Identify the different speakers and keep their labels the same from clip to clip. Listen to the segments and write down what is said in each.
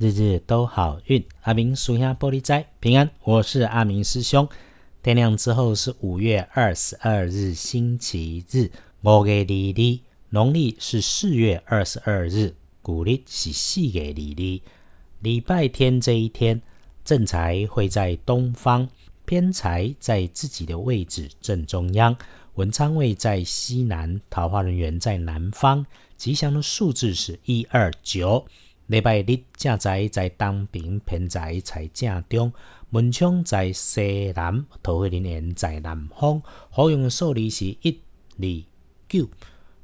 Speaker 1: 日日都好运，阿明属下玻璃斋平安。我是阿明师兄。天亮之后是五月二十二日，星期日。五月二日，农历是四月二十二日，古历是四月二日。礼拜天这一天，正财会在东方，偏财在自己的位置正中央，文昌位在西南，桃花人员在南方。吉祥的数字是一二九。礼拜日正在在东边，偏在在正中，门窗在西南，桃花人缘在南方。好用的数字是一、二、九。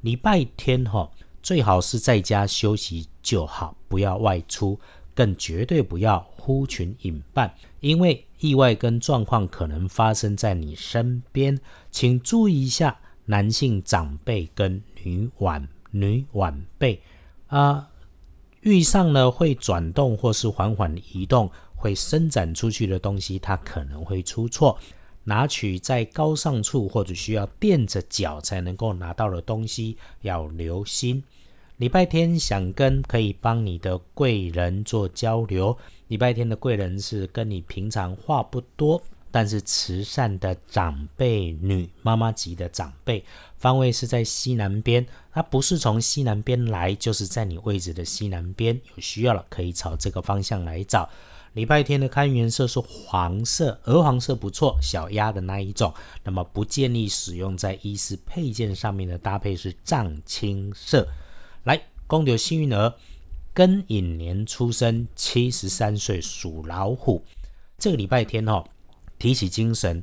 Speaker 1: 礼拜天吼，最好是在家休息就好，不要外出，更绝对不要呼群引伴，因为意外跟状况可能发生在你身边，请注意一下男性长辈跟女晚女晚辈啊。遇上了会转动或是缓缓移动、会伸展出去的东西，它可能会出错。拿取在高尚处或者需要垫着脚才能够拿到的东西，要留心。礼拜天想跟可以帮你的贵人做交流，礼拜天的贵人是跟你平常话不多。但是慈善的长辈女妈妈级的长辈方位是在西南边，它不是从西南边来，就是在你位置的西南边。有需要了可以朝这个方向来找。礼拜天的看颜色是黄色，鹅黄色不错，小鸭的那一种。那么不建议使用在衣饰配件上面的搭配是藏青色。来，公牛幸运儿，庚寅年出生，七十三岁，属老虎。这个礼拜天哦。提起精神，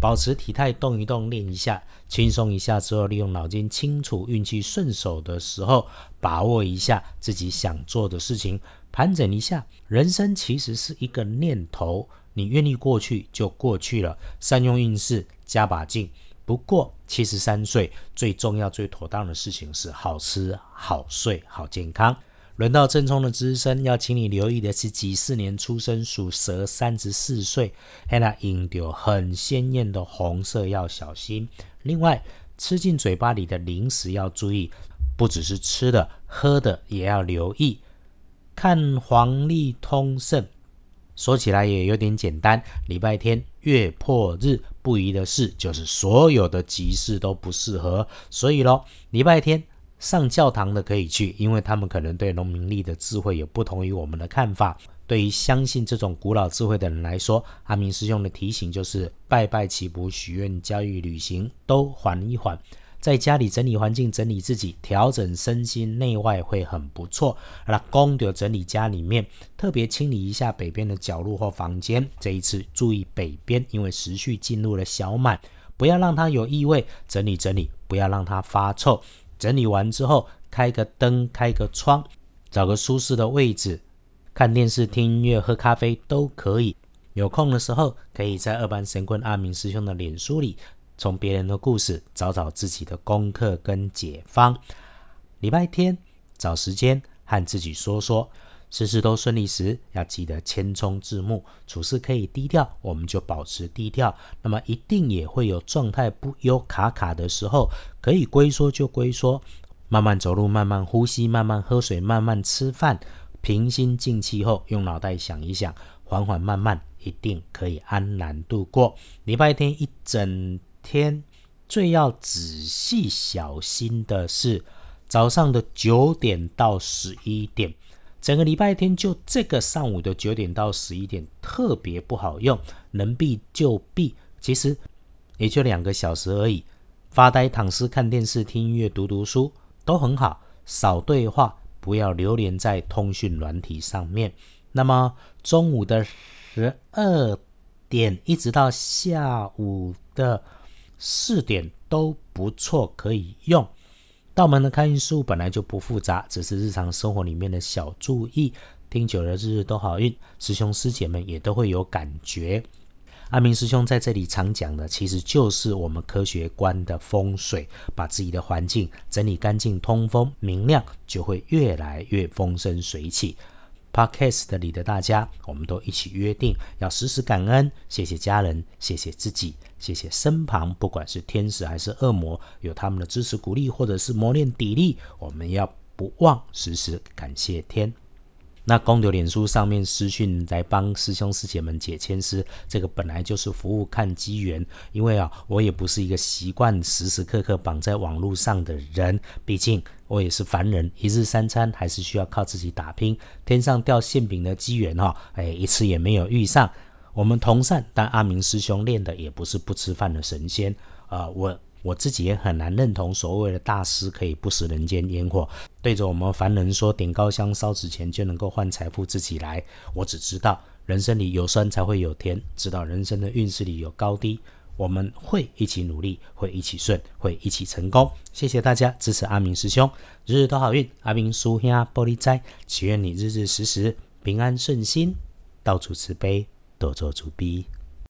Speaker 1: 保持体态，动一动，练一下，轻松一下之后，利用脑筋清楚，运气顺手的时候，把握一下自己想做的事情，盘整一下，人生其实是一个念头，你愿意过去就过去了，善用运势，加把劲。不过七十三岁最重要、最妥当的事情是好吃、好睡、好健康。轮到正冲的资深，要请你留意的是几四年出生属蛇，三十四岁，还那引丢很鲜艳的红色，要小心。另外，吃进嘴巴里的零食要注意，不只是吃的，喝的也要留意。看黄历通胜，说起来也有点简单。礼拜天月破日不宜的事，就是所有的集市都不适合。所以咯，礼拜天。上教堂的可以去，因为他们可能对农民历的智慧有不同于我们的看法。对于相信这种古老智慧的人来说，阿明师兄的提醒就是：拜拜祈福、许愿、教育、旅行都缓一缓，在家里整理环境、整理自己、调整身心内外会很不错。那公就整理家里面，特别清理一下北边的角落或房间。这一次注意北边，因为时序进入了小满，不要让它有异味。整理整理，不要让它发臭。整理完之后，开个灯，开个窗，找个舒适的位置，看电视、听音乐、喝咖啡都可以。有空的时候，可以在二班神棍阿明师兄的脸书里，从别人的故事找找自己的功课跟解方。礼拜天找时间和自己说说。事事都顺利时，要记得谦冲自牧，处事可以低调，我们就保持低调。那么一定也会有状态不优、卡卡的时候，可以龟缩就龟缩，慢慢走路，慢慢呼吸，慢慢喝水，慢慢吃饭，平心静气后，用脑袋想一想，缓缓慢慢，一定可以安然度过。礼拜天一整天，最要仔细小心的是早上的九点到十一点。整个礼拜天就这个上午的九点到十一点特别不好用，能避就避。其实也就两个小时而已，发呆、躺尸、看电视、听音乐、读读书都很好。少对话，不要流连在通讯软体上面。那么中午的十二点一直到下午的四点都不错，可以用。道门的开运术本来就不复杂，只是日常生活里面的小注意，听久了日日都好运。师兄师姐们也都会有感觉。阿明师兄在这里常讲的，其实就是我们科学观的风水，把自己的环境整理干净、通风明亮，就会越来越风生水起。Podcast 里的大家，我们都一起约定要时时感恩，谢谢家人，谢谢自己，谢谢身旁不管是天使还是恶魔，有他们的支持鼓励或者是磨练砥砺，我们要不忘时时感谢天。那公牛脸书上面私讯来帮师兄师姐们解签师，这个本来就是服务看机缘。因为啊，我也不是一个习惯时时刻刻绑在网络上的人，毕竟我也是凡人，一日三餐还是需要靠自己打拼。天上掉馅饼的机缘哈，哎，一次也没有遇上。我们同善，但阿明师兄练的也不是不吃饭的神仙啊，我。我自己也很难认同所谓的大师可以不食人间烟火，对着我们凡人说点高香烧纸钱就能够换财富自己来。我只知道人生里有酸才会有甜，知道人生的运势里有高低，我们会一起努力，会一起顺，会一起成功。谢谢大家支持阿明师兄，日日都好运。阿明叔兄玻璃斋，祈愿你日日时时平安顺心，到处慈悲，多做主逼。